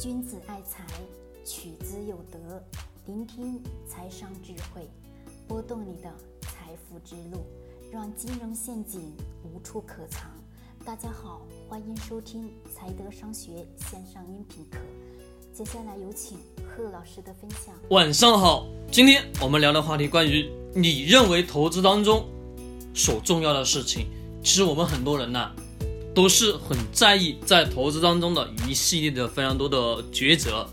君子爱财，取之有德。聆听财商智慧，拨动你的财富之路，让金融陷阱无处可藏。大家好，欢迎收听财德商学线上音频课。接下来有请贺老师的分享。晚上好，今天我们聊的话题关于你认为投资当中所重要的事情。其实我们很多人呢。都是很在意在投资当中的一系列的非常多的抉择。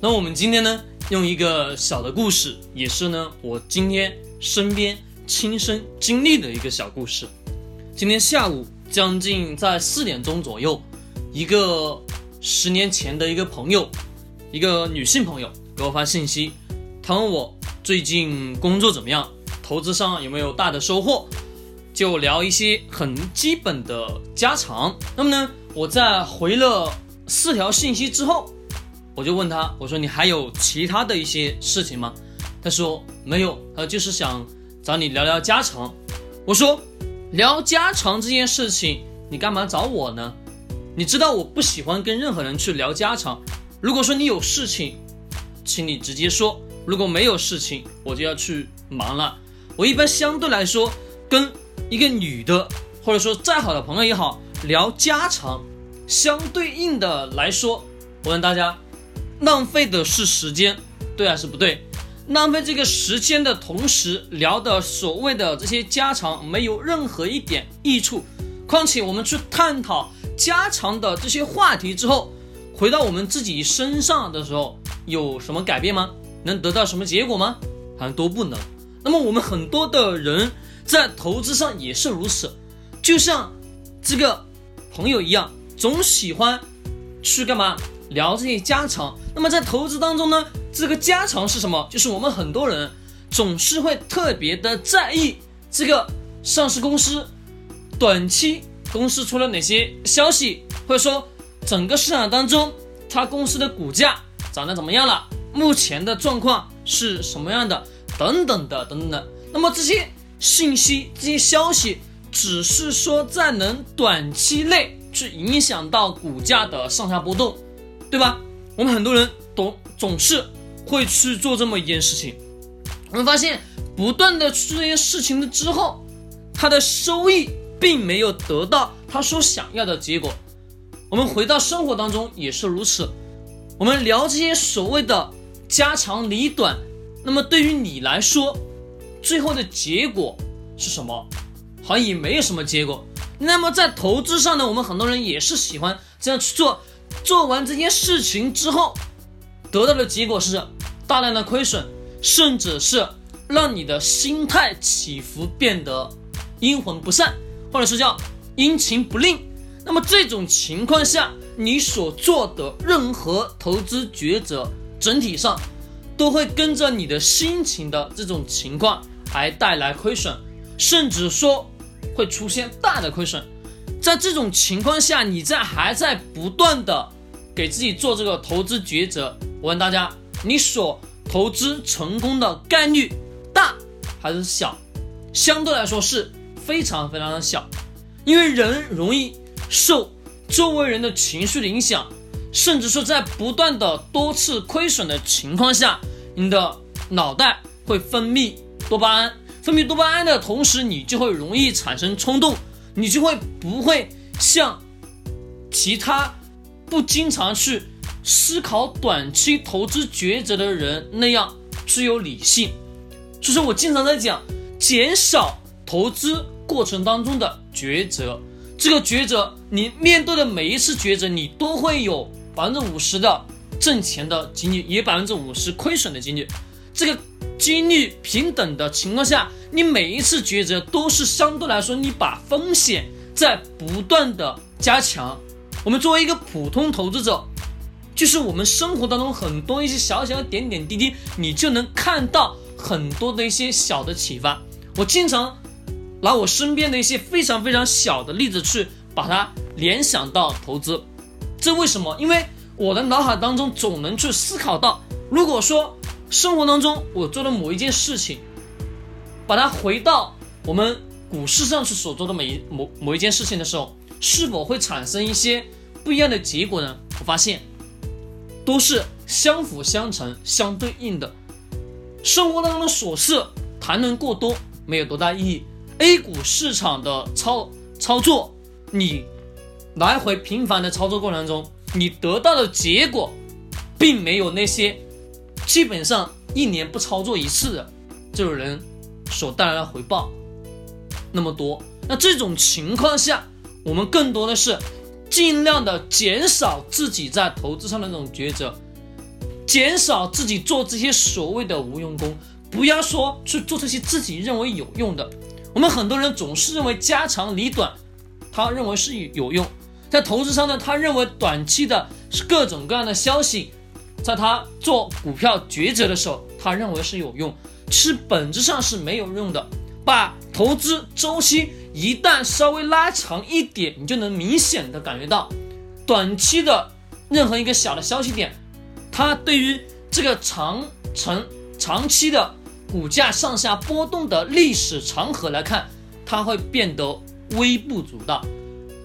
那我们今天呢，用一个小的故事，也是呢我今天身边亲身经历的一个小故事。今天下午将近在四点钟左右，一个十年前的一个朋友，一个女性朋友给我发信息，她问我最近工作怎么样，投资上有没有大的收获。就聊一些很基本的家常。那么呢，我在回了四条信息之后，我就问他，我说你还有其他的一些事情吗？他说没有，他就是想找你聊聊家常。我说聊家常这件事情，你干嘛找我呢？你知道我不喜欢跟任何人去聊家常。如果说你有事情，请你直接说；如果没有事情，我就要去忙了。我一般相对来说跟。一个女的，或者说再好的朋友也好，聊家常，相对应的来说，我问大家，浪费的是时间，对还是不对？浪费这个时间的同时，聊的所谓的这些家常，没有任何一点益处。况且我们去探讨家常的这些话题之后，回到我们自己身上的时候，有什么改变吗？能得到什么结果吗？好像都不能。那么我们很多的人。在投资上也是如此，就像这个朋友一样，总喜欢去干嘛聊这些家常。那么在投资当中呢，这个家常是什么？就是我们很多人总是会特别的在意这个上市公司短期公司出了哪些消息，或者说整个市场当中它公司的股价涨得怎么样了，目前的状况是什么样的，等等的等等的。那么这些。信息这些消息只是说在能短期内去影响到股价的上下波动，对吧？我们很多人都总是会去做这么一件事情。我们发现不断的去做这些事情的之后，他的收益并没有得到他所想要的结果。我们回到生活当中也是如此。我们聊这些所谓的家长里短，那么对于你来说。最后的结果是什么？好像也没有什么结果。那么在投资上呢，我们很多人也是喜欢这样去做。做完这件事情之后，得到的结果是大量的亏损，甚至是让你的心态起伏变得阴魂不散，或者是叫阴晴不定。那么这种情况下，你所做的任何投资抉择，整体上。都会跟着你的心情的这种情况还带来亏损，甚至说会出现大的亏损。在这种情况下，你在还在不断的给自己做这个投资抉择。我问大家，你所投资成功的概率大还是小？相对来说是非常非常的小，因为人容易受周围人的情绪的影响。甚至说，在不断的多次亏损的情况下，你的脑袋会分泌多巴胺，分泌多巴胺的同时，你就会容易产生冲动，你就会不会像其他不经常去思考短期投资抉择的人那样具有理性。所以说我经常在讲，减少投资过程当中的抉择，这个抉择，你面对的每一次抉择，你都会有。百分之五十的挣钱的几率，也百分之五十亏损的几率，这个几率平等的情况下，你每一次抉择都是相对来说，你把风险在不断的加强。我们作为一个普通投资者，就是我们生活当中很多一些小小的点点滴滴，你就能看到很多的一些小的启发。我经常拿我身边的一些非常非常小的例子去把它联想到投资。这为什么？因为我的脑海当中总能去思考到，如果说生活当中我做的某一件事情，把它回到我们股市上去所做的每一某某一件事情的时候，是否会产生一些不一样的结果呢？我发现都是相辅相成、相对应的。生活当中的琐事谈论过多没有多大意义。A 股市场的操操作，你来回频繁的操作过程中，你得到的结果，并没有那些基本上一年不操作一次的这种人所带来的回报那么多。那这种情况下，我们更多的是尽量的减少自己在投资上的那种抉择，减少自己做这些所谓的无用功，不要说去做这些自己认为有用的。我们很多人总是认为家长里短，他认为是有用，在投资上呢，他认为短期的各种各样的消息，在他做股票抉择的时候，他认为是有用，其实本质上是没有用的。把投资周期一旦稍微拉长一点，你就能明显的感觉到，短期的任何一个小的消息点，它对于这个长程长期的。股价上下波动的历史长河来看，它会变得微不足道。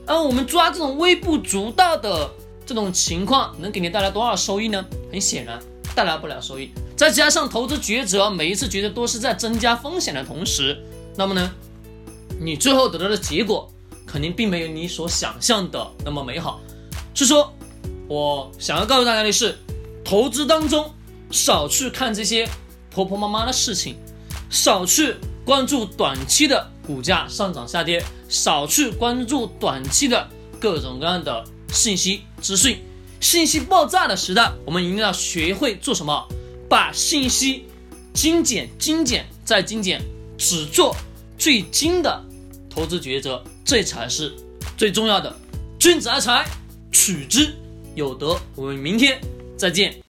而我们抓这种微不足道的这种情况，能给你带来多少收益呢？很显然，带来不了收益。再加上投资抉择，每一次抉择都是在增加风险的同时，那么呢，你最后得到的结果肯定并没有你所想象的那么美好。是说，我想要告诉大家的是，投资当中少去看这些。婆婆妈妈的事情，少去关注短期的股价上涨下跌，少去关注短期的各种各样的信息资讯。信息爆炸的时代，我们一定要学会做什么？把信息精简、精简再精简，只做最精的投资抉择，这才是最重要的。君子爱财，取之有德。我们明天再见。